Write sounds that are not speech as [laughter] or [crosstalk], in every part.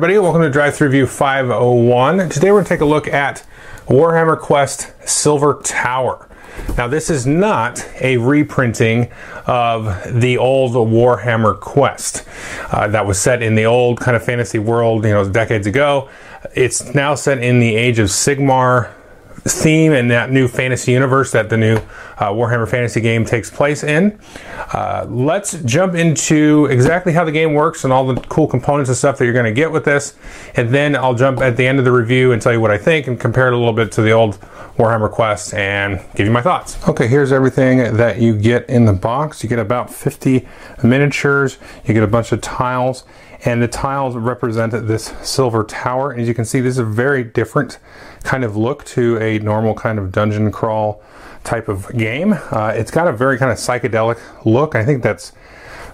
everybody, welcome to Drive Thru Review 501. Today we're going to take a look at Warhammer Quest Silver Tower. Now, this is not a reprinting of the old Warhammer Quest uh, that was set in the old kind of fantasy world, you know, decades ago. It's now set in the Age of Sigmar theme and that new fantasy universe that the new uh, Warhammer Fantasy game takes place in. Uh, let's jump into exactly how the game works and all the cool components and stuff that you're going to get with this. And then I'll jump at the end of the review and tell you what I think and compare it a little bit to the old Warhammer Quest and give you my thoughts. Okay, here's everything that you get in the box. You get about 50 miniatures, you get a bunch of tiles, and the tiles represent this silver tower. As you can see, this is a very different kind of look to a normal kind of dungeon crawl type of game. Uh, it's got a very kind of psychedelic look. I think that's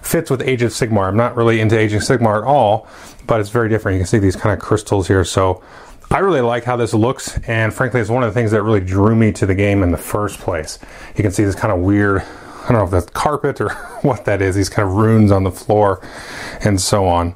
fits with Age of Sigmar. I'm not really into Age of Sigmar at all, but it's very different. You can see these kind of crystals here. So I really like how this looks, and frankly, it's one of the things that really drew me to the game in the first place. You can see this kind of weird, I don't know if that's carpet or [laughs] what that is, these kind of runes on the floor and so on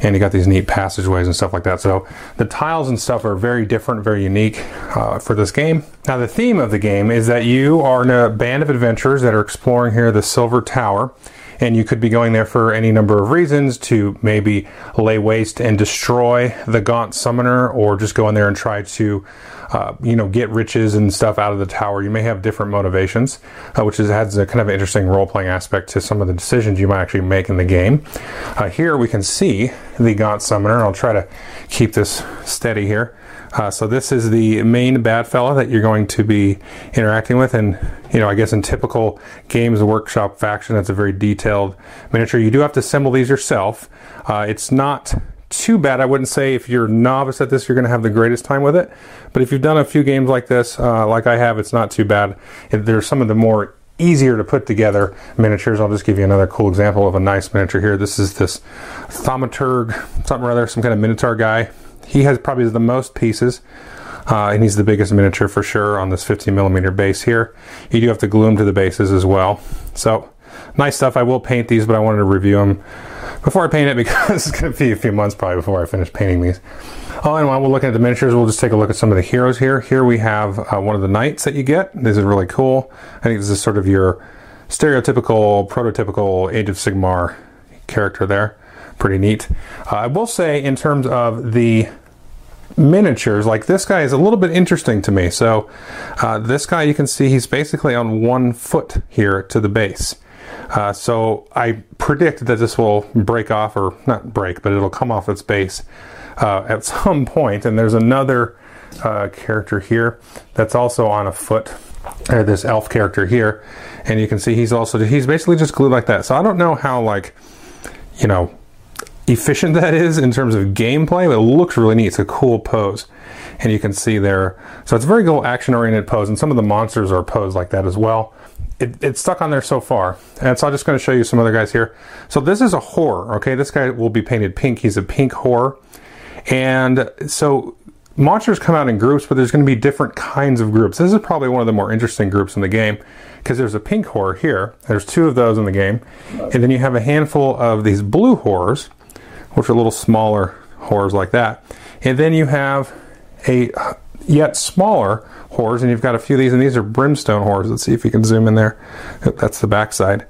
and you got these neat passageways and stuff like that. So the tiles and stuff are very different, very unique uh, for this game. Now the theme of the game is that you are in a band of adventurers that are exploring here the Silver Tower. And you could be going there for any number of reasons to maybe lay waste and destroy the Gaunt Summoner, or just go in there and try to uh, you know, get riches and stuff out of the tower. You may have different motivations, uh, which is, adds a kind of interesting role playing aspect to some of the decisions you might actually make in the game. Uh, here we can see the Gaunt Summoner. I'll try to keep this steady here. Uh, so this is the main bad fella that you're going to be interacting with, and you know I guess in typical Games Workshop faction, that's a very detailed miniature. You do have to assemble these yourself. Uh, it's not too bad. I wouldn't say if you're novice at this, you're going to have the greatest time with it. But if you've done a few games like this, uh, like I have, it's not too bad. There's some of the more easier to put together miniatures. I'll just give you another cool example of a nice miniature here. This is this Thaumaturge, something or other, some kind of Minotaur guy. He has probably the most pieces. Uh, and he's the biggest miniature for sure on this 15 millimeter base here. You do have to glue them to the bases as well. So nice stuff. I will paint these, but I wanted to review them before I paint it because [laughs] it's going to be a few months probably before I finish painting these. Oh, and while we're looking at the miniatures, we'll just take a look at some of the heroes here. Here we have uh, one of the knights that you get. This is really cool. I think this is sort of your stereotypical, prototypical Age of Sigmar character there. Pretty neat. Uh, I will say, in terms of the miniatures, like this guy is a little bit interesting to me. So, uh, this guy you can see he's basically on one foot here to the base. Uh, so I predict that this will break off, or not break, but it'll come off its base uh, at [laughs] some point. And there's another uh, character here that's also on a foot. Uh, this elf character here, and you can see he's also he's basically just glued like that. So I don't know how like you know efficient [laughs] that is in terms of gameplay, but it looks really neat. It's a cool pose. And you can see there. So it's a very cool action oriented pose, and some of the monsters are posed like that as well it, it's stuck on there so far. And so I'm just going to show you some other guys here. So this is a horror, okay? This guy will be painted pink. He's a pink horror. And so monsters come out in groups, but there's going to be different kinds of groups. This is probably one of the more interesting groups in the game because there's a pink horror here. There's two of those in the game. And then you have a handful of these blue horrors, which are little smaller horrors like that. And then you have a yet smaller horrors, and you've got a few of these, and these are brimstone horrors. Let's see if you can zoom in there. That's the backside.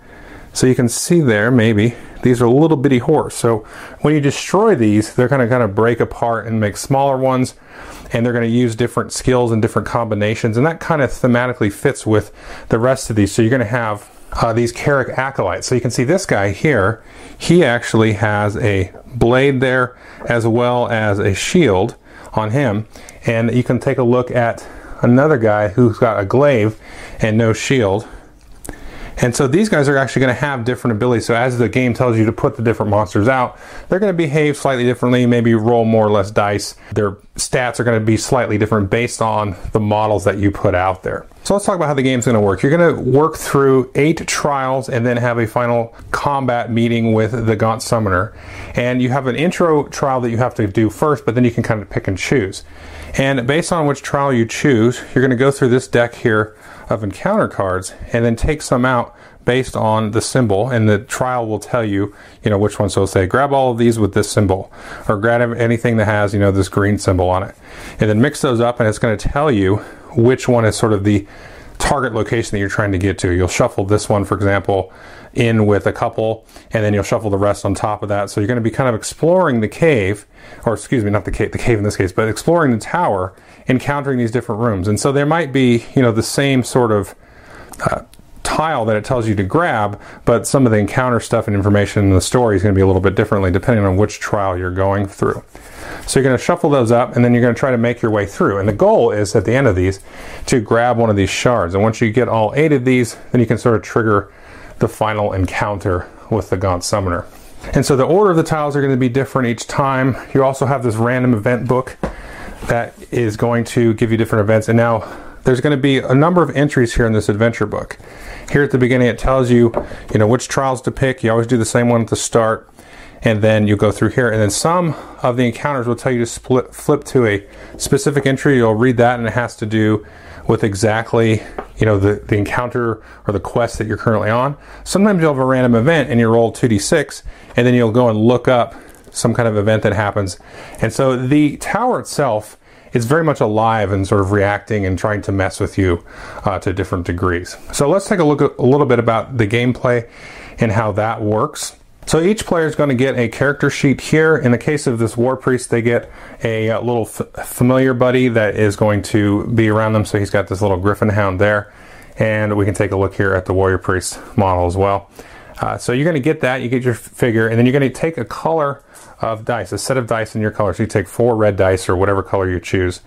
So you can see there, maybe, these are little bitty horrors. So when you destroy these, they're to kind of break apart and make smaller ones, and they're going to use different skills and different combinations, and that kind of thematically fits with the rest of these. So you're going to have uh, these Kairic acolytes. So you can see this guy here, he actually has a blade there as well as a shield on him. And you can take a look at another guy who's got a glaive and no shield. And so these guys are actually going to have different abilities. So as the game tells you to put the different monsters out, they're going to behave slightly differently, maybe roll more or less dice. Their stats are going to be slightly different based on the models that you put out there. So let's talk about how the game's going to work. You're going to work through eight trials and then have a final combat meeting with the Gaunt Summoner. And you have an intro trial that you have to do first, but then you can kind of pick and choose. And based on which trial you choose, you're going to go through this deck here of encounter cards and then take some out based on the symbol, and the trial will tell you, you know, which one. So it'll say, grab all of these with this symbol, or grab anything that has, you know, this green symbol on it, and then mix those up, and it's going to tell you which one is sort of the target location that you're trying to get to. You'll shuffle this one, for example, in with a couple, and then you'll shuffle the rest on top of that. So you're going to be kind of exploring the cave, or excuse me, not the cave, the cave in this case, but exploring the tower, encountering these different rooms. And so there might be, you know, the same sort of uh, tile that it tells you to grab, but some of the encounter stuff and information in the story is going to be a little bit differently depending on which trial you're going through. So you're going to shuffle those up and then you're going to try to make your way through. And the goal is at the end of these to grab one of these shards. And once you get all eight of these, then you can sort of trigger the final encounter with the Gaunt Summoner. And so the order of the tiles are going to be different each time. You also have this random event book that is going to give you different events. And now there's going to be a number of entries here in this adventure book. Here at the beginning, it tells you, you know, which trials to pick. You always do the same one at the start, and then you go through here. And then some of the encounters will tell you to split, flip to a specific entry. You'll read that, and it has to do with exactly, you know, the, the encounter or the quest that you're currently on. Sometimes you'll have a random event, and you roll 2d6, and then you'll go and look up some kind of event that happens. And so the tower itself is very much alive and sort of reacting and trying to mess with you uh, to different degrees. So let's take a look at, a little bit about the gameplay and how that works. So each player is going to get a character sheet here. In the case of this war priest, they get a, a uh, little familiar buddy that is going to be around them. So he's got this little griffin hound there. And we can take a look here at the warrior priest model as well. Uh, so you're going to get that, you get your figure, and then you're going to take a color of dice, a set of dice in your color. So you take four red dice or whatever color you choose.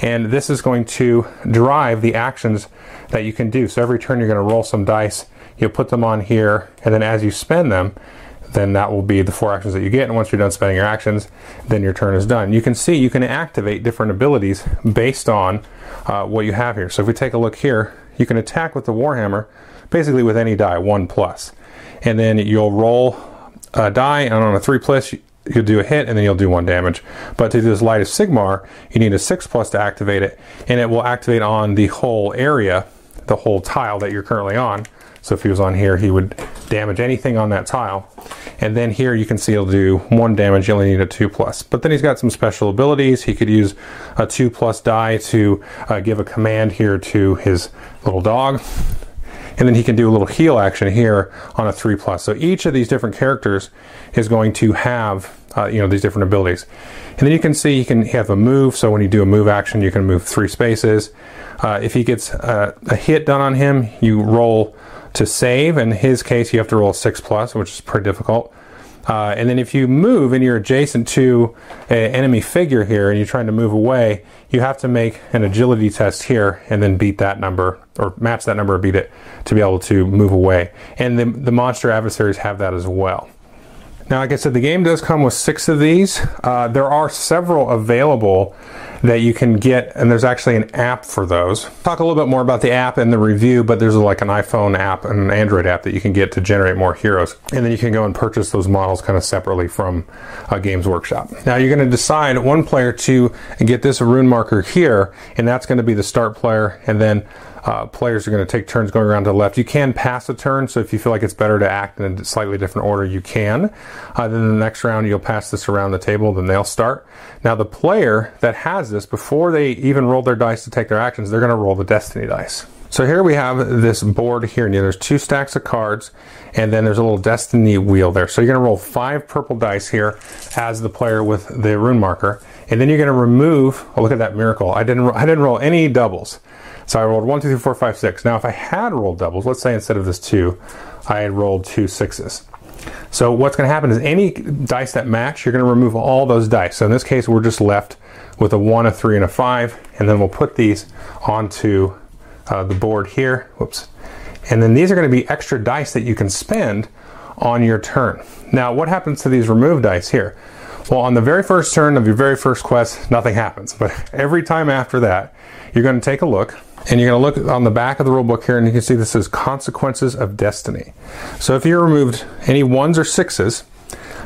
And this is going to drive the actions that you can do. So every turn you're going to roll some dice, you'll put them on here, and then as you spend them, then that will be the four actions that you get. And once you're done spending your actions, then your turn is done. You can see you can activate different abilities based on uh, what you have here. So if we take a look here, you can attack with the Warhammer basically with any die, one plus. And then you'll roll a die, and on a three plus, you'll do a hit and then you'll do one damage. But to do this Light of Sigmar, you need a 6 plus to activate it, and it will activate on the whole area, the whole tile that you're currently on. So if he was on here, he would damage anything on that tile. And then here you can see he'll do one damage, you only need a 2 plus. But then he's got some special abilities. He could use a 2 plus die to uh, give a command here to his little dog and then he can do a little heal action here on a 3 plus. So each of these different characters is going to have uh, you know these different abilities. And then you can see he can have a move, so when you do a move action, you can move three spaces. Uh, if he gets a hit done on him, you roll to save. In his case, you have to roll 6 plus, which is pretty difficult. Uh, and then if you move and you're adjacent to an enemy figure here and you're trying to move away, you have to make an agility test here and then beat that number or match that number or beat it to be able to move away. And the, the monster adversaries have that as well. Now, like I said, the game does come with six of these. Uh, there are several available that you can get, and there's actually an app for those. Talk a little bit more about the app and the review, but there's like an iPhone app and an Android app that you can get to generate more heroes. And then you can go and purchase those models kind of separately from a Games Workshop. Now, you're going to decide one player to get this rune marker here, and that's going to be the start player, and then uh, players are going to take turns going around to the left. You can pass a turn, so if you feel like it's better to act in a slightly different order, you can. Uh, then the next round, you'll pass this around the table, then they'll start. Now, the player that has this, before they even roll their dice to take their actions, they're going to roll the destiny dice. So here we have this board here, and there's two stacks of cards, and then there's a little destiny wheel there. So you're going to roll five purple dice here as the player with the rune marker, and then you're going to remove. Oh, look at that miracle! I didn't. I didn't roll any doubles. So I rolled one, two, three, four, five, six. Now, if I had rolled doubles, let's say instead of this two, I had rolled two sixes. So what's going to happen is any dice that match, you're going to remove all those dice. So in this case, we're just left with a one, a three, and a five, and then we'll put these onto uh, the board here. Whoops. And then these are going to be extra dice that you can spend on your turn. Now, what happens to these removed dice here? Well, on the very first turn of your very first quest, nothing happens. But [laughs] every time after that, you're going to take a look and you're going to look on the back of the rule book here and you can see this says consequences of destiny. So if you removed any ones or sixes,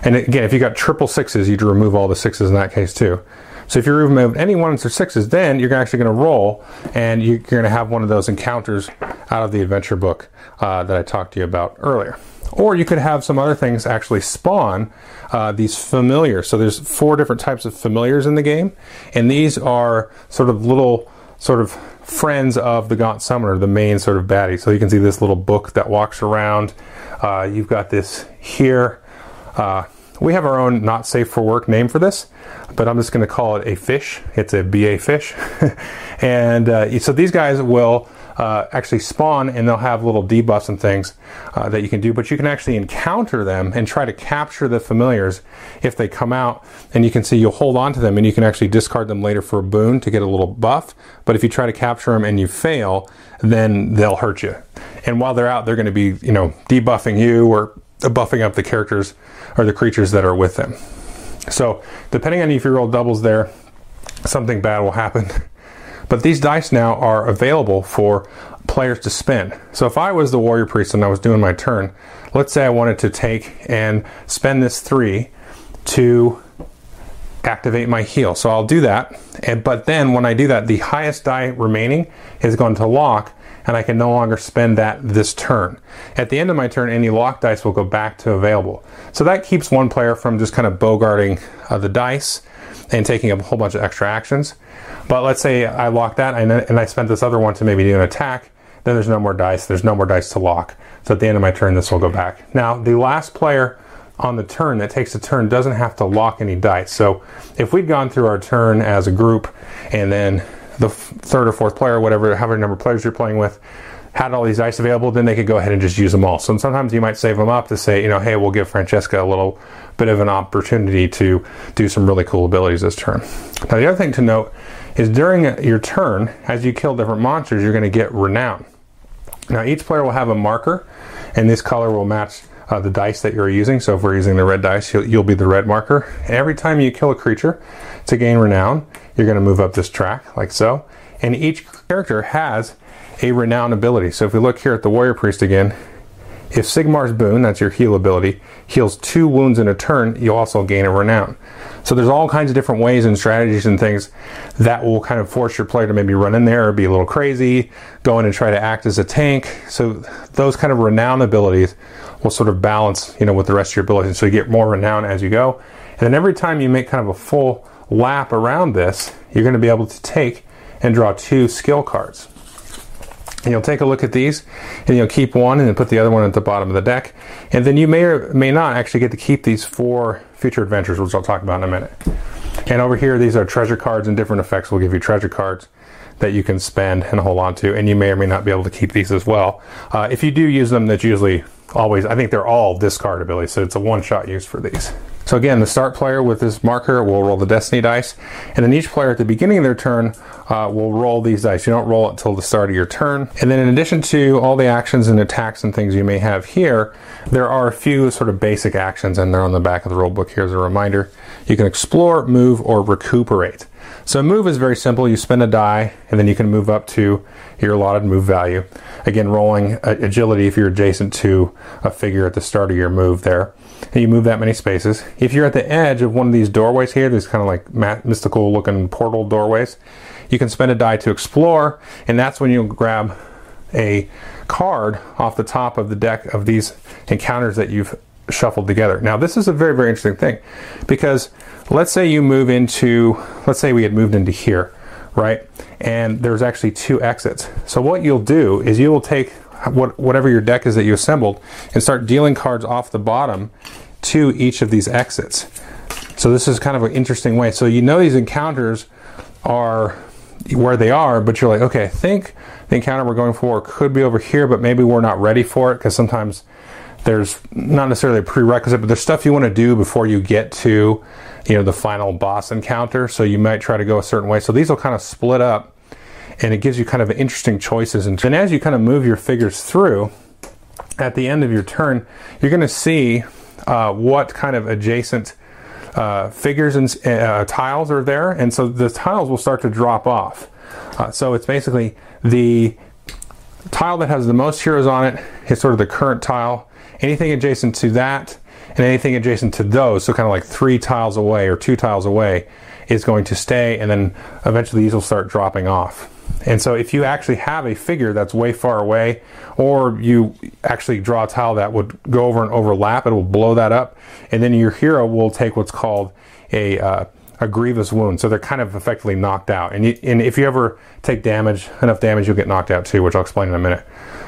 and again, if you got triple sixes, you'd remove all the sixes in that case too. So if you remove any ones or sixes, then you're actually going to roll and you're going to have one of those encounters out of the adventure book uh, that I talked to you about earlier. Or you could have some other things actually spawn uh, these familiars. So there's four different types of familiars in the game, and these are sort of little sort of friends of the Gaunt Summoner, the main sort of baddie. So you can see this little book that walks around. Uh, you've got this here. Uh, we have our own not safe for work name for this, but I'm just going to call it a fish. It's a BA fish. [laughs] and uh, so these guys will uh, actually spawn and they'll have little debuffs and things uh, that you can do, but you can actually encounter them and try to capture the familiars if they come out. And you can see you'll hold on to them and you can actually discard them later for a boon to get a little buff. But if you try to capture them and you fail, then they'll hurt you. And while they're out, they're going to be, you know, debuffing you or buffing up the characters or the creatures that are with them. So, depending on if you roll doubles there, something bad will happen. [laughs] But these dice now are available for players to spend. So if I was the warrior priest and I was doing my turn, let's say I wanted to take and spend this three to activate my heal. So I'll do that. And but then when I do that, the highest die remaining is going to lock and I can no longer spend that this turn. At the end of my turn, any lock dice will go back to available. So that keeps one player from just kind of bogarting uh, the dice and taking a whole bunch of extra actions. But let's say I lock that and, and I spent this other one to maybe do an attack, then there's no more dice. There's no more dice to lock. So at the end of my turn, this will go back. Now, the last player on the turn that takes a turn doesn't have to lock any dice. So if we'd gone through our turn as a group and then the third or fourth player, whatever, however number of players you're playing with, had all these dice available, then they could go ahead and just use them all. So sometimes you might save them up to say, you know, hey, we'll give Francesca a little bit of an opportunity to do some really cool abilities this turn. Now, the other thing to note is during your turn, as you kill different monsters, you're going to get renown. Now, each player will have a marker, and this color will match uh, the dice that you're using. So, if we're using the red dice, you'll, you'll be the red marker. And Every time you kill a creature to gain renown, you're going to move up this track, like so. And each character has a renown ability. So, if we look here at the Warrior Priest again, if Sigmar's Boon, that's your heal ability, heals two wounds in a turn, you'll also gain a renown. So there's all kinds of different ways and strategies and things that will kind of force your player to maybe run in there or be a little crazy, go in and try to act as a tank. So those kind of renown abilities will sort of balance, you know, with the rest of your abilities. So you get more renown as you go. And then every time you make kind of a full lap around this, you're going to be able to take and draw two skill cards. And you'll take a look at these and you'll keep one and then put the other one at the bottom of the deck. And then you may or may not actually get to keep these four future adventures, which I'll talk about in a minute. And over here, these are treasure cards and different effects will give you treasure cards that you can spend and hold on to. And you may or may not be able to keep these as well. Uh, if you do use them, that's usually always, I think they're all discard abilities. So it's a one shot use for these. So again, the start player with this marker will roll the destiny dice, and then each player at the beginning of their turn uh, will roll these dice. You don't roll it until the start of your turn. And then in addition to all the actions and attacks and things you may have here, there are a few sort of basic actions, and they're on the back of the rule book here as a reminder. You can explore, move, or recuperate. So move is very simple. You spend a die, and then you can move up to your allotted move value. Again, rolling agility if you're adjacent to a figure at the start of your move there and you move that many spaces. If you're at the edge of one of these doorways here, these kind of like mystical looking portal doorways, you can spend a die to explore, and that's when you'll grab a card off the top of the deck of these encounters that you've shuffled together. Now, this is a very, very interesting thing because let's say you move into, let's say we had moved into here, right? And there's actually two exits. So, what you'll do is you will take what, whatever your deck is that you assembled and start dealing cards off the bottom to each of these exits. So this is kind of an interesting way. So you know these encounters are where they are, but you're like, okay, I think the encounter we're going for could be over here, but maybe we're not ready for it because sometimes there's not necessarily a prerequisite, but there's stuff you want to do before you get to, you know, the final boss encounter. So you might try to go a certain way. So these will kind of split up and it gives you kind of interesting choices. And then as you kind of move your figures through, at the end of your turn, you're going to see uh, what kind of adjacent uh, figures and uh, tiles are there, and so the tiles will start to drop off. Uh, so it's basically the tile that has the most heroes on it is sort of the current tile. Anything adjacent to that, and anything adjacent to those, so kind of like three tiles away or two tiles away, is going to stay, and then eventually these will start dropping off. And so if you actually have a figure that's way far away, or you actually draw a tile that would go over and overlap, it will blow that up, and then your hero will take what's called a uh, a grievous wound. So they're kind of effectively knocked out. And, you, and if you ever take damage, enough damage, you'll get knocked out too, which I'll explain in a minute.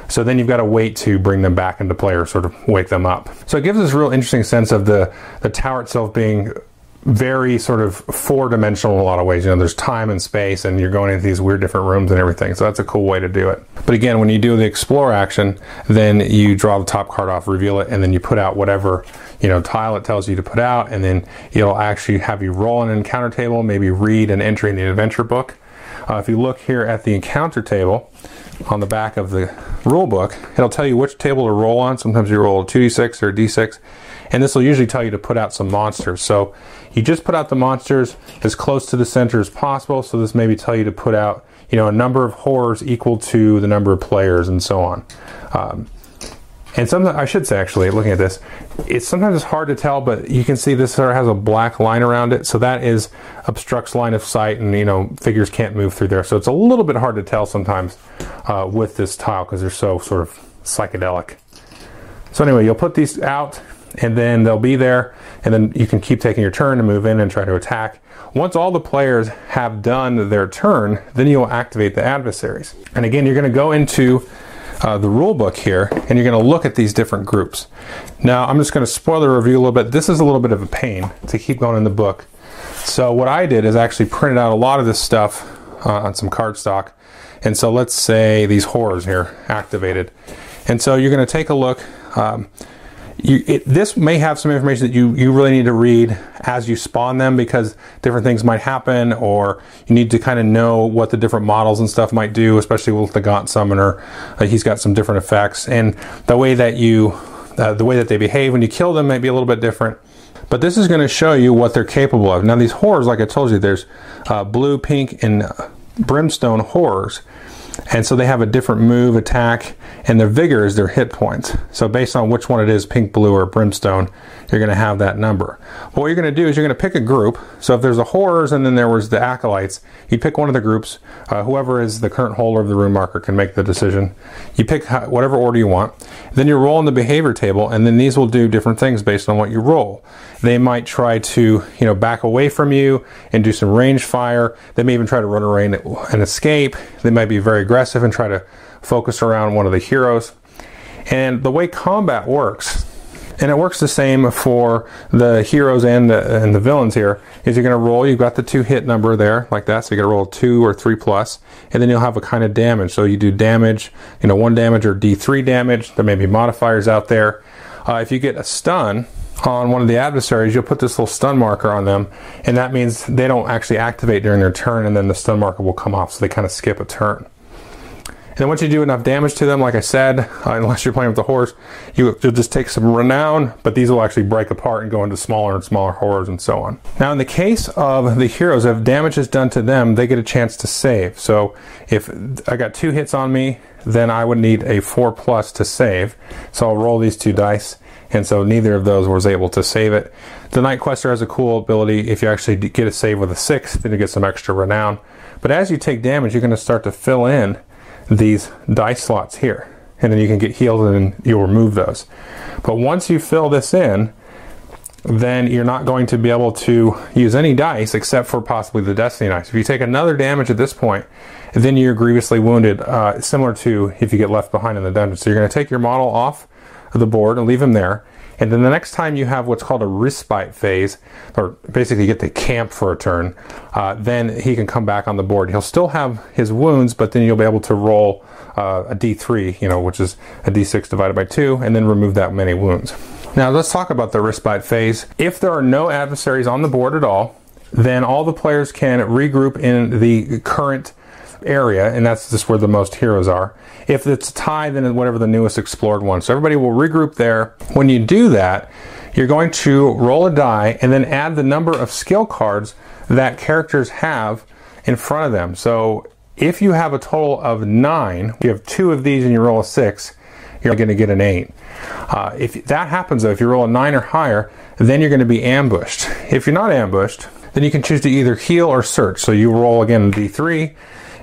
So then you've got to wait to bring them back into play or sort of wake them up. So it gives this real interesting sense of the, the tower itself being very sort of four dimensional in a lot of ways. You know, there's time and space, and you're going into these weird different rooms and everything. So that's a cool way to do it. But again, when you do the explore action, then you draw the top card off, reveal it, and then you put out whatever you know tile it tells you to put out, and then it'll actually have you roll an encounter table, maybe read an entry in the adventure book. Uh, if you look here at the encounter table on the back of the rule book, it'll tell you which table to roll on. Sometimes you roll a 2d6 or a d6 and this will usually tell you to put out some monsters. So you just put out the monsters as close to the center as possible. So this maybe tell you to put out, you know, a number of horrors equal to the number of players and so on. Um, and sometimes I should say actually, looking at this, it's sometimes it's hard to tell, but you can see this sort of has a black line around it, so that is obstructs line of sight, and you know figures can't move through there. So it's a little bit hard to tell sometimes uh, with this tile because they're so sort of psychedelic. So anyway, you'll put these out and then they'll be there, and then you can keep taking your turn to move in and try to attack. Once all the players have done their turn, then you'll activate the adversaries. And again, you're going to go into uh, the rule book here, and you're going to look at these different groups. Now, I'm just going to spoil the review a little bit. This is a little bit of a pain to keep going in the book. So what I did is actually printed out a lot of this stuff uh, on some cardstock. And so let's say these horrors here activated. And so you're going to take a look. Um, you, it, this may have some information that you, you really need to read as you spawn them because different things might happen or you need to kind of know what the different models and stuff might do especially with the gaunt summoner. Uh, he's got some different effects. And the way that you uh, the way that they behave when you kill them might be a little bit different. But this is going to show you what they're capable of. Now these horrors like i told you there's uh, blue pink and brimstone horrors and so they have a different move, attack, and their vigor is their hit points. So based on which one it is, pink, blue, or brimstone, you're going to have that number. What you're going to do is you're going to pick a group. So if there's a horrors and then there was the acolytes, you pick one of the groups. Uh, whoever is the current holder of the rune marker can make the decision. You pick whatever order you want. Then you roll in the behavior table, and then these will do different things based on what you roll. They might try to, you know, back away from you and do some range fire. They may even try to run away and escape. They might be very aggressive and try to focus around one of the heroes. And the way combat works, and it works the same for the heroes and the, and the villains here, is you're going to roll, you've got the two hit number there, like that, so you're going to roll two or three plus, and then you'll have a kind of damage. So you do damage, you know, one damage or D3 damage. There may be modifiers out there. Uh, if you get a stun, on one of the adversaries, you'll put this little stun marker on them, and that means they don't actually activate during their turn, and then the stun marker will come off, so they kind of skip a turn. And then once you do enough damage to them, like I said, uh, [laughs] unless you're playing with the horse, you, will just take some renown, but these will actually break apart and go into smaller and smaller horrors and so on. Now, in the case of the heroes, if damage is done to them, they get a chance to save. So if I got two hits on me, then I would need a four plus to save. So I'll roll these two dice. And so neither of those was able to save it. The Knight Questor has a cool ability. If you actually get a save with a six, then you get some extra renown. But as you take damage, you're going to start to fill in these dice slots here. And then you can get healed and you'll remove those. But once you fill this in, then you're not going to be able to use any dice except for possibly the Destiny dice. If you take another damage at this point, then you're grievously wounded, uh, similar to if you get left behind in the dungeon. So you're going to take your model off of the board and leave him there. And then the next time you have what's called a respite phase, or basically get to camp for a turn, uh, then he can come back on the board. He'll still have his wounds, but then you'll be able to roll uh, a d3, you know, which is a d6 divided by 2, and then remove that many wounds. Now let's talk about the respite phase. If there are no adversaries on the board at all, then all the players can regroup in the current area, and that's just where the most heroes are. If it's a tie, then whatever the newest explored one. So everybody will regroup there. When you do that, you're going to roll a die and then add the number of skill cards that characters have in front of them. So if you have a total of nine, you have two of these and you roll a six, you're going to get an eight. Uh, if that happens, though, if you roll a nine or higher, then you're going to be ambushed. If you're not ambushed, then you can choose to either heal or search. So you roll again D3,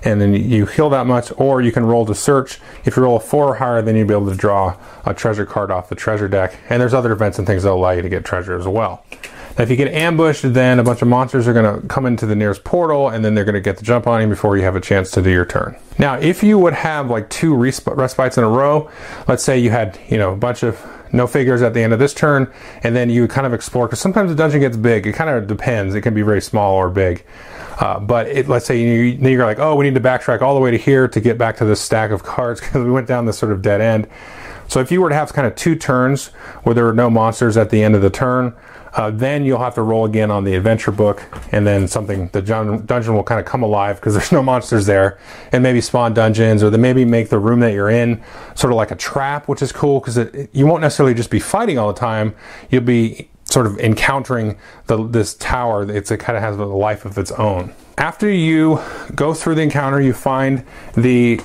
and then you heal that much, or you can roll to search. If you roll a four or higher, then you'll be able to draw a treasure card off the treasure deck. And there's other events and things that allow you to get treasure as well. Now, if you get ambushed, then a bunch of monsters are going to come into the nearest portal, and then they're going to get the jump on you before you have a chance to do your turn. Now, if you would have like two resp- respites in a row, let's say you had you know a bunch of no figures at the end of this turn, and then you kind of explore because sometimes the dungeon gets big. It kind of depends. It can be very small or big. Uh, but it, let's say you, you're like, oh, we need to backtrack all the way to here to get back to this stack of cards [laughs] because we went down this sort of dead end. So if you were to have kind of two turns where there are no monsters at the end of the turn, uh, then you'll have to roll again on the adventure book, and then something the dungeon will kind of come alive because [laughs] there's no monsters there, and maybe spawn dungeons, or they maybe make the room that you're in sort of like a trap, which is cool because you won't necessarily just be fighting all the time. You'll be sort of encountering the, this tower. It's, it kind of has a life of its own. After you go through the encounter, you find the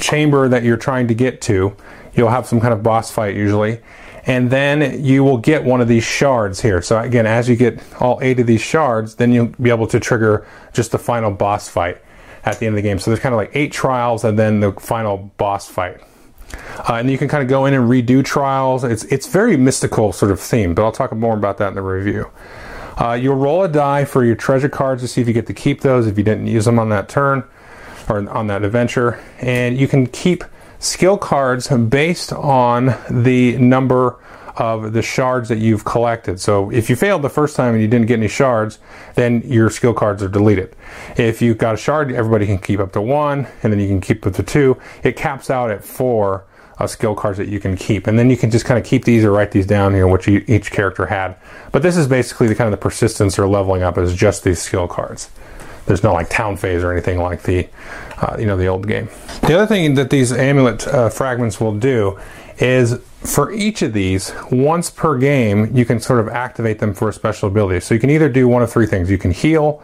chamber that you're trying to get to. You'll have some kind of boss fight usually. And then you will get one of these shards here. So again, as you get all eight of these shards, then you'll be able to trigger just the final boss fight at the end of the game. So there's kind of like eight trials and then the final boss fight. Uh, and you can kind of go in and redo trials. It's it's very mystical sort of theme, but I'll talk more about that in the review. Uh, you'll roll a die for your treasure cards to see if you get to keep those if you didn't use them on that turn or on that adventure, and you can keep skill cards based on the number of the shards that you've collected. So if you failed the first time and you didn't get any shards, then your skill cards are deleted. If you've got a shard, everybody can keep up to one, and then you can keep up to two. It caps out at four uh, skill cards that you can keep, and then you can just kind of keep these or write these down here, which you, each character had. But this is basically the kind of the persistence or leveling up is just these skill cards. There's no like town phase or anything like the, uh, you know, the old game. The other thing that these amulet uh, fragments will do is for each of these, once per game, you can sort of activate them for a special ability. So you can either do one of three things. You can heal,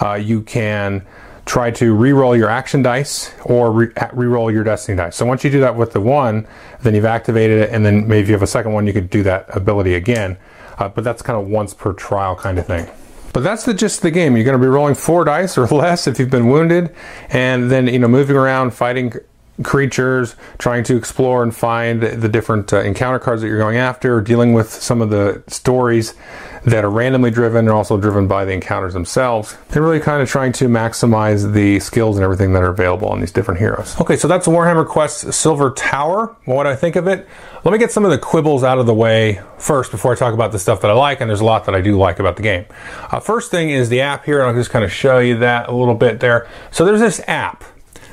uh, you can try to re-roll your action dice or re- roll your destiny dice. So once you do that with the one, then you've activated it, and then maybe if you have a second one, you could do that ability again. Uh, but that's kind of once per trial kind of thing. But that's the gist of the game. You're going to be rolling four dice or [laughs] less if you've been wounded, and then you know moving around, fighting creatures, trying to explore and find the different uh, encounter cards that you're going after, dealing with some of the stories that are randomly driven and also driven by the encounters themselves, and really kind of trying to maximize the skills and everything that are available on these different heroes. Okay, so that's Warhammer Quest Silver Tower. What do I think of it? Let me get some of the quibbles out of the way first before I talk about the stuff that I like, and there's a lot that I do like about the game. Uh, first thing is the app here, and I'll just kind of show you that a little bit there. So there's this app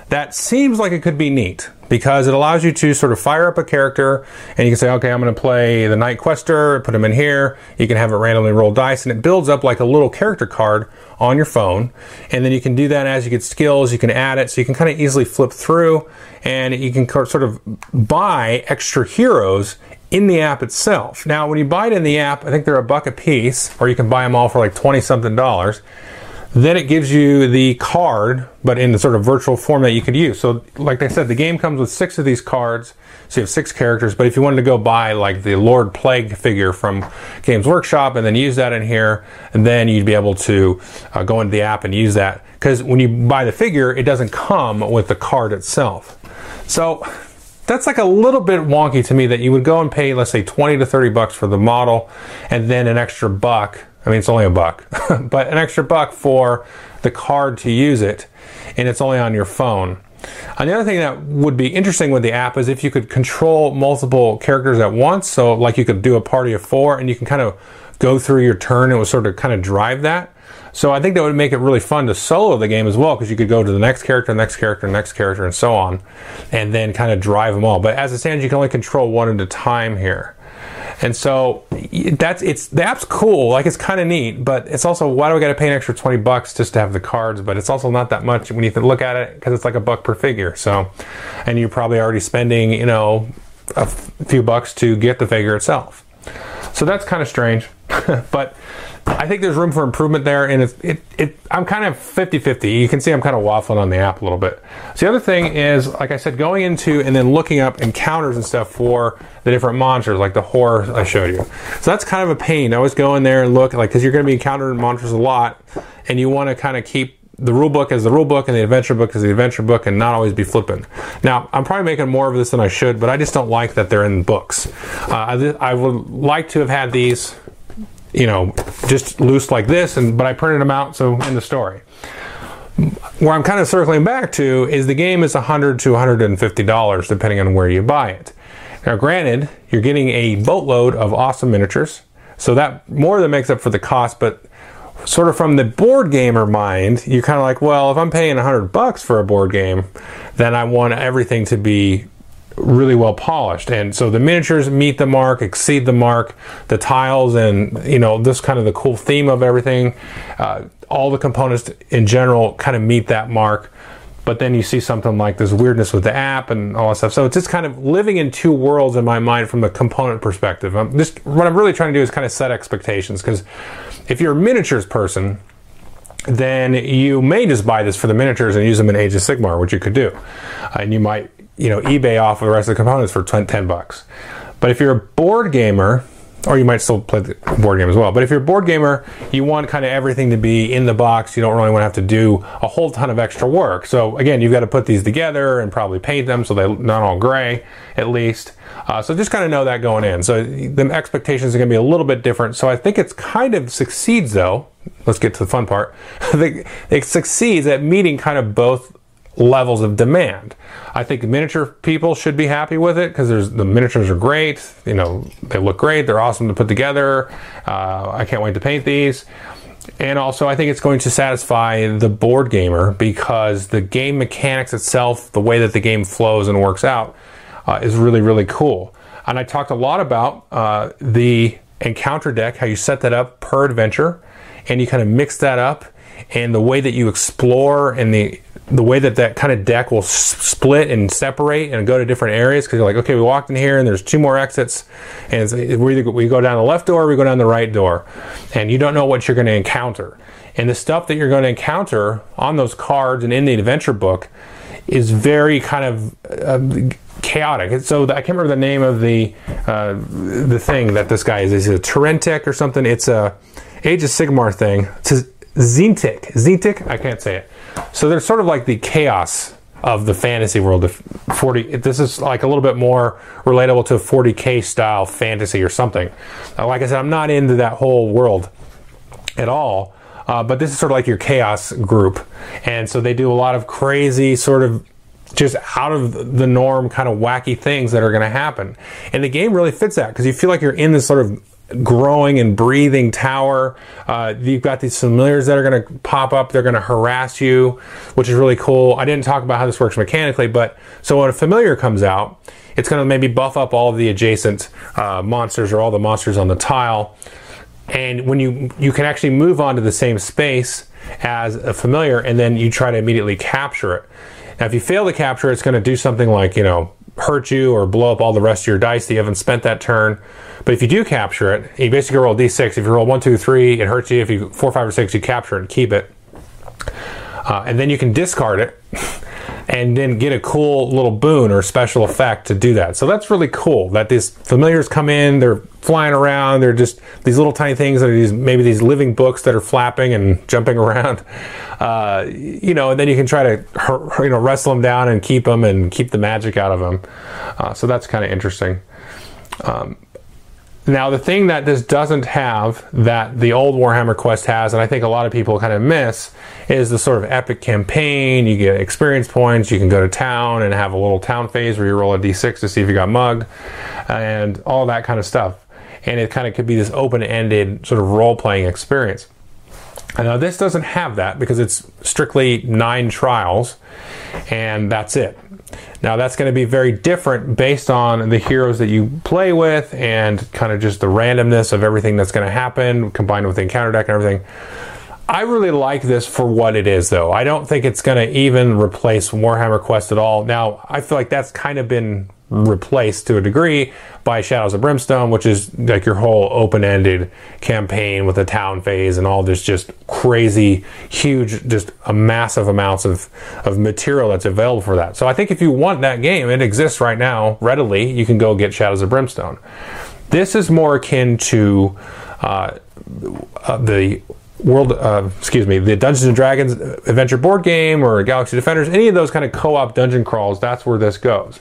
that seems like it could be neat because it allows you to sort of fire up a character and you can say, okay, I'm going to play the Knight Questor, put him in here. You can have it randomly roll dice and it builds up like a little character card on your phone. And then you can do that as you get skills, you can add it so you can kind of easily flip through and you can sort of buy extra heroes in the app itself. Now, when you buy it in the app, I think they're a buck a piece, or you can buy them all for like 20 something dollars. Then it gives you the card, but in the sort of virtual form that you could use. So, like I said, the game comes with six of these cards. So you have six characters. But if you wanted to go buy like the Lord Plague figure from Games Workshop and then use that in here, and then you'd be able to uh, go into the app and use that. Because when you buy the figure, it doesn't come with the card itself. So that's like a little bit wonky to me that you would go and pay, let's say, 20 to 30 bucks for the model and then an extra buck I mean, it's only a buck, [laughs] but an extra buck for the card to use it, and it's only on your phone. And the other thing that would be interesting with the app is if you could control multiple characters at once. So, like you could do a party of four, and you can kind of go through your turn and sort of kind of drive that. So, I think that would make it really fun to solo the game as well because you could go to the next character, next character, next character, and so on, and then kind of drive them all. But as it stands, you can only control one at a time here. And so that's it's the app's cool, like it's kind of neat, but it's also why do I got to pay an extra twenty bucks just to have the cards? But it's also not that much when you look at it because it's like a buck per figure. So, and you're probably already spending you know a few bucks to get the figure itself. So that's kind of strange. [laughs] but I think there's room for improvement there, and it's, it, it, I'm kind of 50 50. You can see I'm kind of waffling on the app a little bit. So, the other thing is, like I said, going into and then looking up encounters and stuff for the different monsters, like the horror I showed you. So, that's kind of a pain. I always go in there and look, like, because you're going to be encountering monsters a lot, and you want to kind of keep the rule book as the rule book and the adventure book as the adventure book and not always be flipping. Now, I'm probably making more of this than I should, but I just don't like that they're in books. Uh, I, I would like to have had these you know, just loose like this, and but I printed them out so in the story. Where I'm kind of circling back to is the game is 100 to 150 dollars depending on where you buy it. Now, granted, you're getting a boatload of awesome miniatures, so that more than makes up for the cost. But sort of from the board gamer mind, you're kind of like, well, if I'm paying 100 bucks for a board game, then I want everything to be really well polished. And so the miniatures meet the mark, exceed the mark. The tiles and you know this kind of the cool theme of everything. Uh, all the components in general kind of meet that mark. But then you see something like this weirdness with the app and all that stuff. So it's just kind of living in two worlds in my mind from the component perspective. I'm just what I'm really trying to do is kind of set expectations because if you're a miniatures person, then you may just buy this for the miniatures and use them in Age of Sigmar, which you could do. And you might you know eBay off of the rest of the components for 10 bucks. But if you're a board gamer, or you might still play the board game as well. But if you're a board gamer, you want kind of everything to be in the box. You don't really want to have to do a whole ton of extra work. So again, you've got to put these together and probably paint them so they're not all gray, at least. Uh, so just kind of know that going in. So the expectations are going to be a little bit different. So I think it's kind of succeeds though. Let's get to the fun part. [laughs] it succeeds at meeting kind of both levels of demand. I think miniature people should be happy with it because there's the miniatures are great. You know, they look great. They're awesome to put together. Uh, I can't wait to paint these. And also, I think it's going to satisfy the board gamer because the game mechanics itself, the way that the game flows and works out, uh, is really, really cool. And I talked a lot about uh, the encounter deck, how you set that up per adventure, and you kind of mix that up, and the way that you explore and the the way that that kind of deck will split and separate and go to different areas because you're like, okay, we walked in here and there's two more exits, and we either we go down the left door or we go down the right door, and you don't know what you're going to encounter. And the stuff that you're going to encounter on those cards and in the adventure book is very kind of uh, chaotic. So I can't remember the name of the uh, the thing that this guy is. Is it a Tarentic or something? It's a Age of Sigmar thing. It's a Zintik. Zintik? I can't say it so they're sort of like the chaos of the fantasy world. Of 40, this is like a little bit more relatable to a 40k style fantasy or something. Like I said, I'm not into that whole world at all. Uh, but this is sort of like your chaos group, and so they do a lot of crazy sort of just out of the norm kind of wacky things that are going to happen. And the game really fits that because you feel like you're in this sort of growing and breathing tower. Uh, you've got these familiars that are going to pop up. They're going to harass you, which is really cool. I didn't talk about how this works mechanically, but so when a familiar comes out, it's going to maybe buff up all the adjacent uh, monsters or all the monsters on the tile. And when you you can actually move on to the same space as a familiar, and then you try to immediately capture it. Now, if you fail to capture, it's going to do something like you know hurt you or blow up all the rest of your dice that you haven't spent that turn. But if you do capture it, you basically roll d6. If you roll one, two, three, it hurts you. If you four, five, or six, you capture it and keep it. Uh, and then you can discard it [laughs] and then get a cool little boon or special effect to do that. So that's really cool that these familiars come in, they're flying around, they're just these little tiny things that are these maybe these living books that are flapping and [laughs] jumping around. Uh, you know, and then you can try to you know wrestle them down and keep them and keep the magic out of them. Uh, so that's kind of interesting. Um, now, the thing that this doesn't have that the old Warhammer Quest has, and I think a lot of people kind of miss, is the sort of epic campaign. You get experience points, you can go to town and have a little town phase where you roll a d6 to see if you got mugged, and all that kind of stuff. And it kind of could be this open ended sort of role playing experience. Now, this doesn't have that because it's strictly nine trials, and that's it. Now, that's going to be very different based on the heroes that you play with and kind of just the randomness of everything that's going to happen combined with the encounter deck and everything. I really like this for what it is, though. I don't think it's going to even replace Warhammer Quest at all. Now, I feel like that's kind of been replaced to a degree by Shadows of Brimstone, which is like your whole open-ended campaign with a town phase and all this just crazy, huge, just a massive amounts of of material that's available for that. So I think if you want that game, it exists right now readily. You can go get Shadows of Brimstone. This is more akin to uh, uh, the World, uh, excuse me, the Dungeons and Dragons adventure board game or Galaxy Defenders, any of those kind of co-op dungeon crawls, that's where this goes.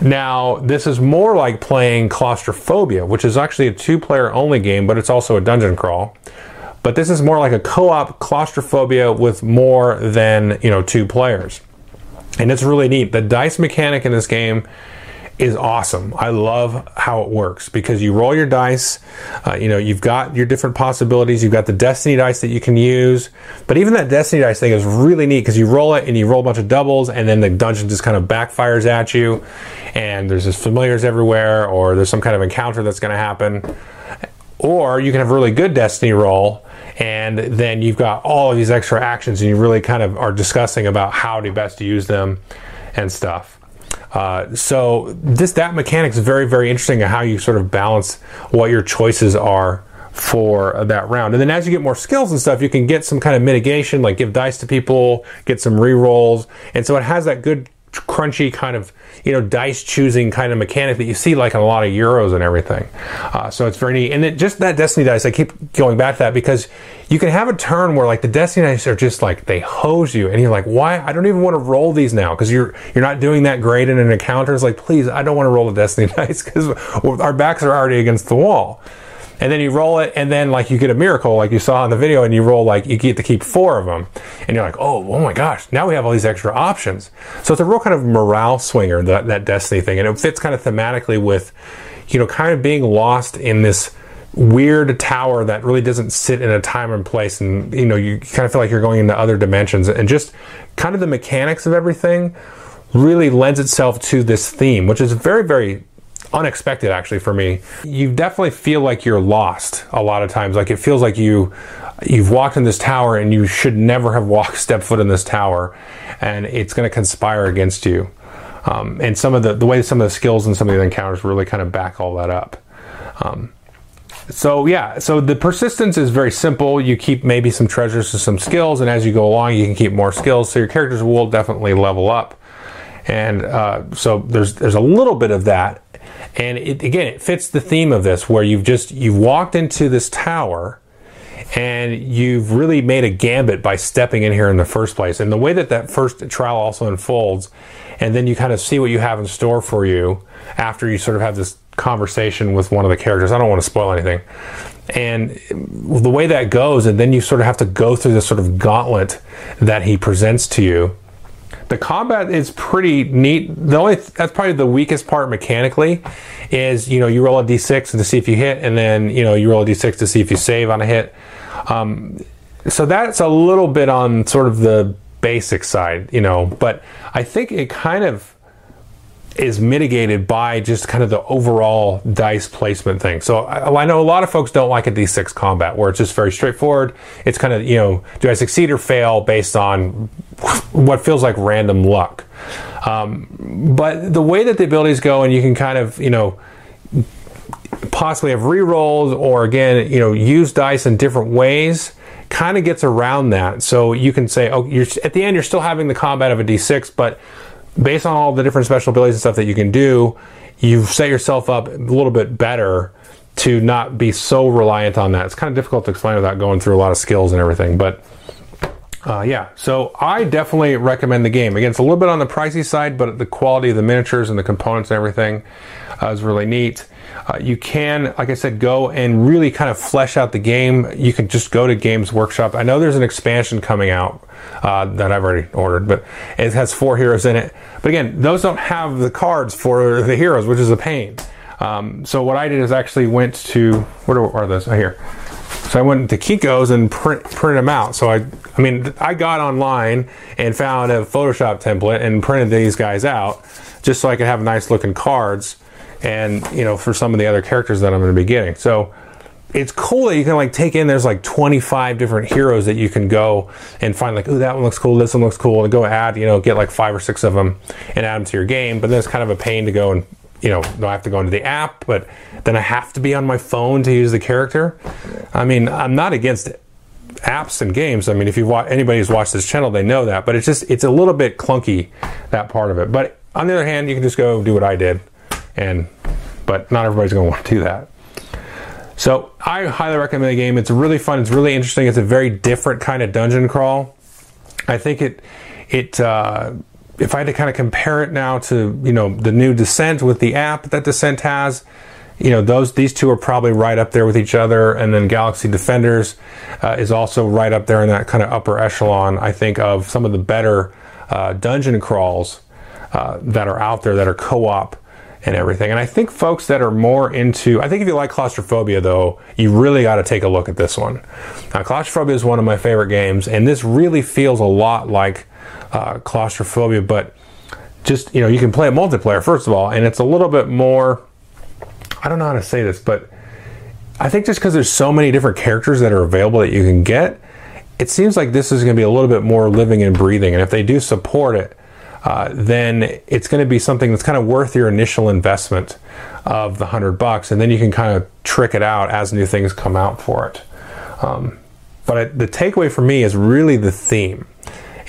Now, this is more like playing Claustrophobia, which is actually a two-player only game, but it's also a dungeon crawl. But this is more like a co-op Claustrophobia with more than, you know, two players. And it's really neat. The dice mechanic in this game is awesome. I love how it works because you roll your dice. Uh, you know, you've got your different possibilities. You've got the Destiny dice that you can use. But even that Destiny dice thing is really neat because you roll it and you roll a bunch of doubles, and then the dungeon just kind of backfires at you, and there's just familiars everywhere, or there's some kind of encounter that's going to happen. Or you can have a really good Destiny roll, and then you've got all of these extra actions, and you really kind of are discussing about how to best use them and stuff. Uh, so this that mechanic is very very interesting and how you sort of balance what your choices are for that round. And then as you get more skills and stuff, you can get some kind of mitigation, like give dice to people, get some re-rolls. And so it has that good crunchy kind of you know dice choosing kind of mechanic that you see like in a lot of euros and everything. Uh, so it's very neat. And it, just that destiny dice i keep going back to that because you can have a turn where like the destiny dice are just like they hose you and you're like why? I don't even want to roll these now. Because you're you're not doing that great in an encounter. It's like please i don't want to roll the destiny [laughs] dice because our backs are already against the wall and then you roll it, and then like you get a miracle, like you saw in the video, and you roll like you get to keep four of them, and you're like, oh, oh my gosh, now we have all these extra options. So it's a real kind of morale swinger that that Destiny thing, and it fits kind of thematically with, you know, kind of being lost in this weird tower that really doesn't sit in a time and place. And you know you kind of feel like you're going into other dimensions. And just kind of the mechanics of everything really lends itself to this theme which is very very unexpected actually for me. You definitely feel like you're lost a lot of times. Like it feels like you you've walked in this tower and you should never have walked [laughs] step foot in this tower, and it's going to conspire against you. Um, and some of the the way some of the skills and some of the encounters really kind of back all that up. Um, so yeah, so the persistence is very simple. You keep maybe some treasures to some skills, and as you go along, you can keep more skills. So your characters will definitely level up. And uh, so there's there's a little bit of that, and it, again, it fits the theme of this, where you've just you've walked into this tower, and you've really made a gambit by stepping in here in the first place. And the way that that first trial also unfolds, and then you kind of see what you have in store for you after you sort of have this conversation with one of the characters. I don't want to spoil anything. And the way that goes, and then you sort of have to go through this sort of gauntlet that he presents to you the combat is pretty neat. The only that's probably the weakest part mechanically is you know you roll a d6 to see if you hit, and then you know you roll a d6 to see if you save on a hit. Um, so that's a little bit on sort of the basic side, you know. But I think it kind of is mitigated by just kind of the overall dice placement thing. So I, I, know a lot of folks don't like a d6 combat where it's just very straightforward. It's kind of, you know, do I succeed or fail based on what feels like random luck. Um, but the way that the abilities go, and you can kind of, you know, possibly have re-rolls or again, you know, use dice in different ways kind of gets around that. So you can say, oh, you're at the end, you're still having the combat of a d6, but based on all the different special abilities and stuff that you can do, you've set yourself up a little bit better to not be so reliant on that. It's kind of difficult to explain without going through a lot of skills and everything, but uh, yeah, so I definitely recommend the game. Again, it's a little bit on the pricey side, but the quality of the miniatures and the components and everything uh, is really neat. Uh, you can, like I said, go and really kind of flesh out the game. You can just go to Games Workshop. I know there's an expansion coming out uh, that I've already ordered, but it has four heroes in it. But again, those don't have the cards for the heroes, which is a pain. Um, so what I did is actually went to where are those? Oh, here. So I went to Kinko's and print, printed them out. So I, I mean, I got online and found a Photoshop template and printed these guys out just so I could have nice looking cards and, you know, for some of the other characters that I'm going to be getting. So it's cool that you can like take in there's like 25 different heroes that you can go and find like oh that one looks cool this one looks cool and go add you know get like five or six of them and add them to your game but then it's kind of a pain to go and you know I have to go into the app but then I have to be on my phone to use the character I mean I'm not against apps and games I mean if you watch anybody who's watched this channel they know that but it's just it's a little bit clunky that part of it but on the other hand you can just go do what I did and but not everybody's going to want to do that so I highly recommend the game. It's really fun. It's really interesting. It's a very different kind of dungeon crawl. I think it it uh, if I had to kind of compare it now to you know the new Descent with the app that Descent has, you know those these two are probably right up there with each other, and then Galaxy Defenders uh, is also right up there in that kind of upper echelon. I think of some of the better uh, dungeon crawls uh, that are out there that are co-op and everything. And I think folks that are more into, I think if you like claustrophobia though, you really got to take a look at this one. Now, claustrophobia is one of my favorite games, and this really feels a lot like uh, claustrophobia, but just, you know, you can play it multiplayer, first of all, and it's a little bit more, I don't know how to say this, but I think just because there's so many different characters that are available that you can get, it seems like this is going to be a little bit more living and breathing. And if they do support it, uh, then it's going to be something that's kind of worth your initial investment of the hundred bucks, and then you can kind of trick it out as new things come out for it. Um, but I, the takeaway for me is really the theme,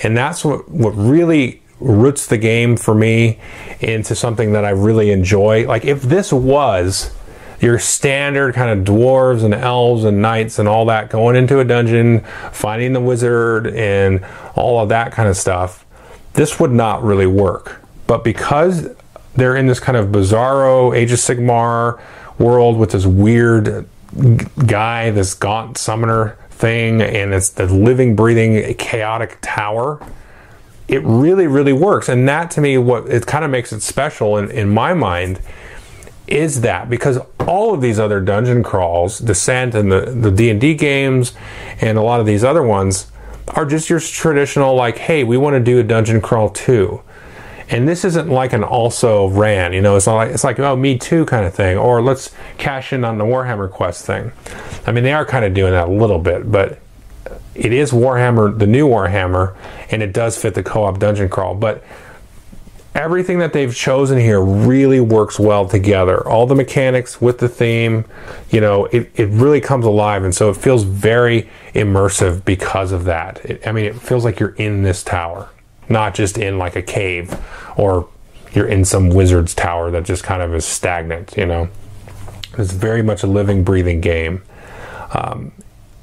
and that's what what really roots the game for me into something that I really enjoy. Like if this was your standard kind of dwarves and elves and knights and all that going into a dungeon, finding the wizard and all of that kind of stuff this would not really work. But because they're in this kind of bizarro Age of Sigmar world with this weird guy, this gaunt summoner thing, and it's the living, breathing, chaotic tower. It really, really works, and that to me, what it kind of makes it special in, in my mind, is that because all of these other dungeon crawls, Descent and the the D and D games, and a lot of these other ones, are just your traditional like, hey, we want to do a dungeon crawl too. And this isn't like an also ran, you know, it's not like it's like oh me too kind of thing, or let's cash in on the Warhammer Quest thing. I mean, they are kind of doing that a little bit, but it is Warhammer, the new Warhammer, and it does fit the co-op dungeon crawl. But everything that they've chosen here really works well together. All the mechanics with the theme, you know, it, it really comes alive. And so it feels very immersive because of that. It, I mean, it feels like you're in this tower, not just in like a cave or you're in some wizard's tower that just kind of is stagnant, you know. It's very much a living, breathing game. Um,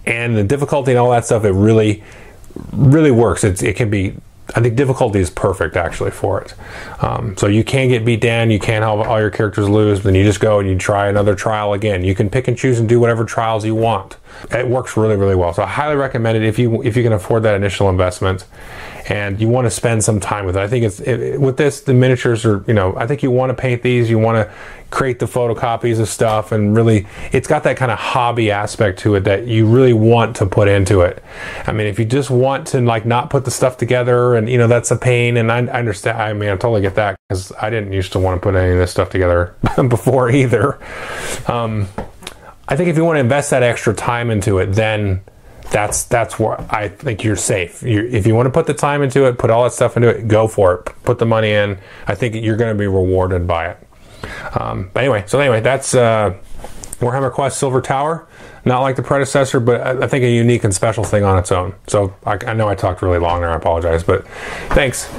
and the difficulty and all that stuff, it really, really works. It's, it can be I think difficulty is perfect actually for it. Um, so you can get beat down, you can't have all your characters lose, then you just go and you try another trial again. You can pick and choose and do whatever trials you want. It works really, really well. So I highly recommend it if you if you can afford that initial investment and you want to spend some time with it. I think it's it, with this the miniatures are you know I think you want to paint these, you want to create the photocopies of stuff, and really it's got that kind of hobby aspect to it that you really want to put into it. I mean, if you just want to like not put the stuff together, and you know that's a pain, and I, I understand. I mean, I totally get that because I didn't used to want to put any of this stuff together [laughs] before either. Um, I think if you want to invest that extra time into it, then that's that's where I think you're safe. You're, if you want to put the time into it, put all that stuff into it, go for it. Put the money in. I think you're going to be rewarded by it. Um, but anyway, so anyway, that's uh, Warhammer Quest Silver Tower. Not like the predecessor, but I, think a unique and special thing on its own. So I, I know I talked really long there. I apologize, but thanks.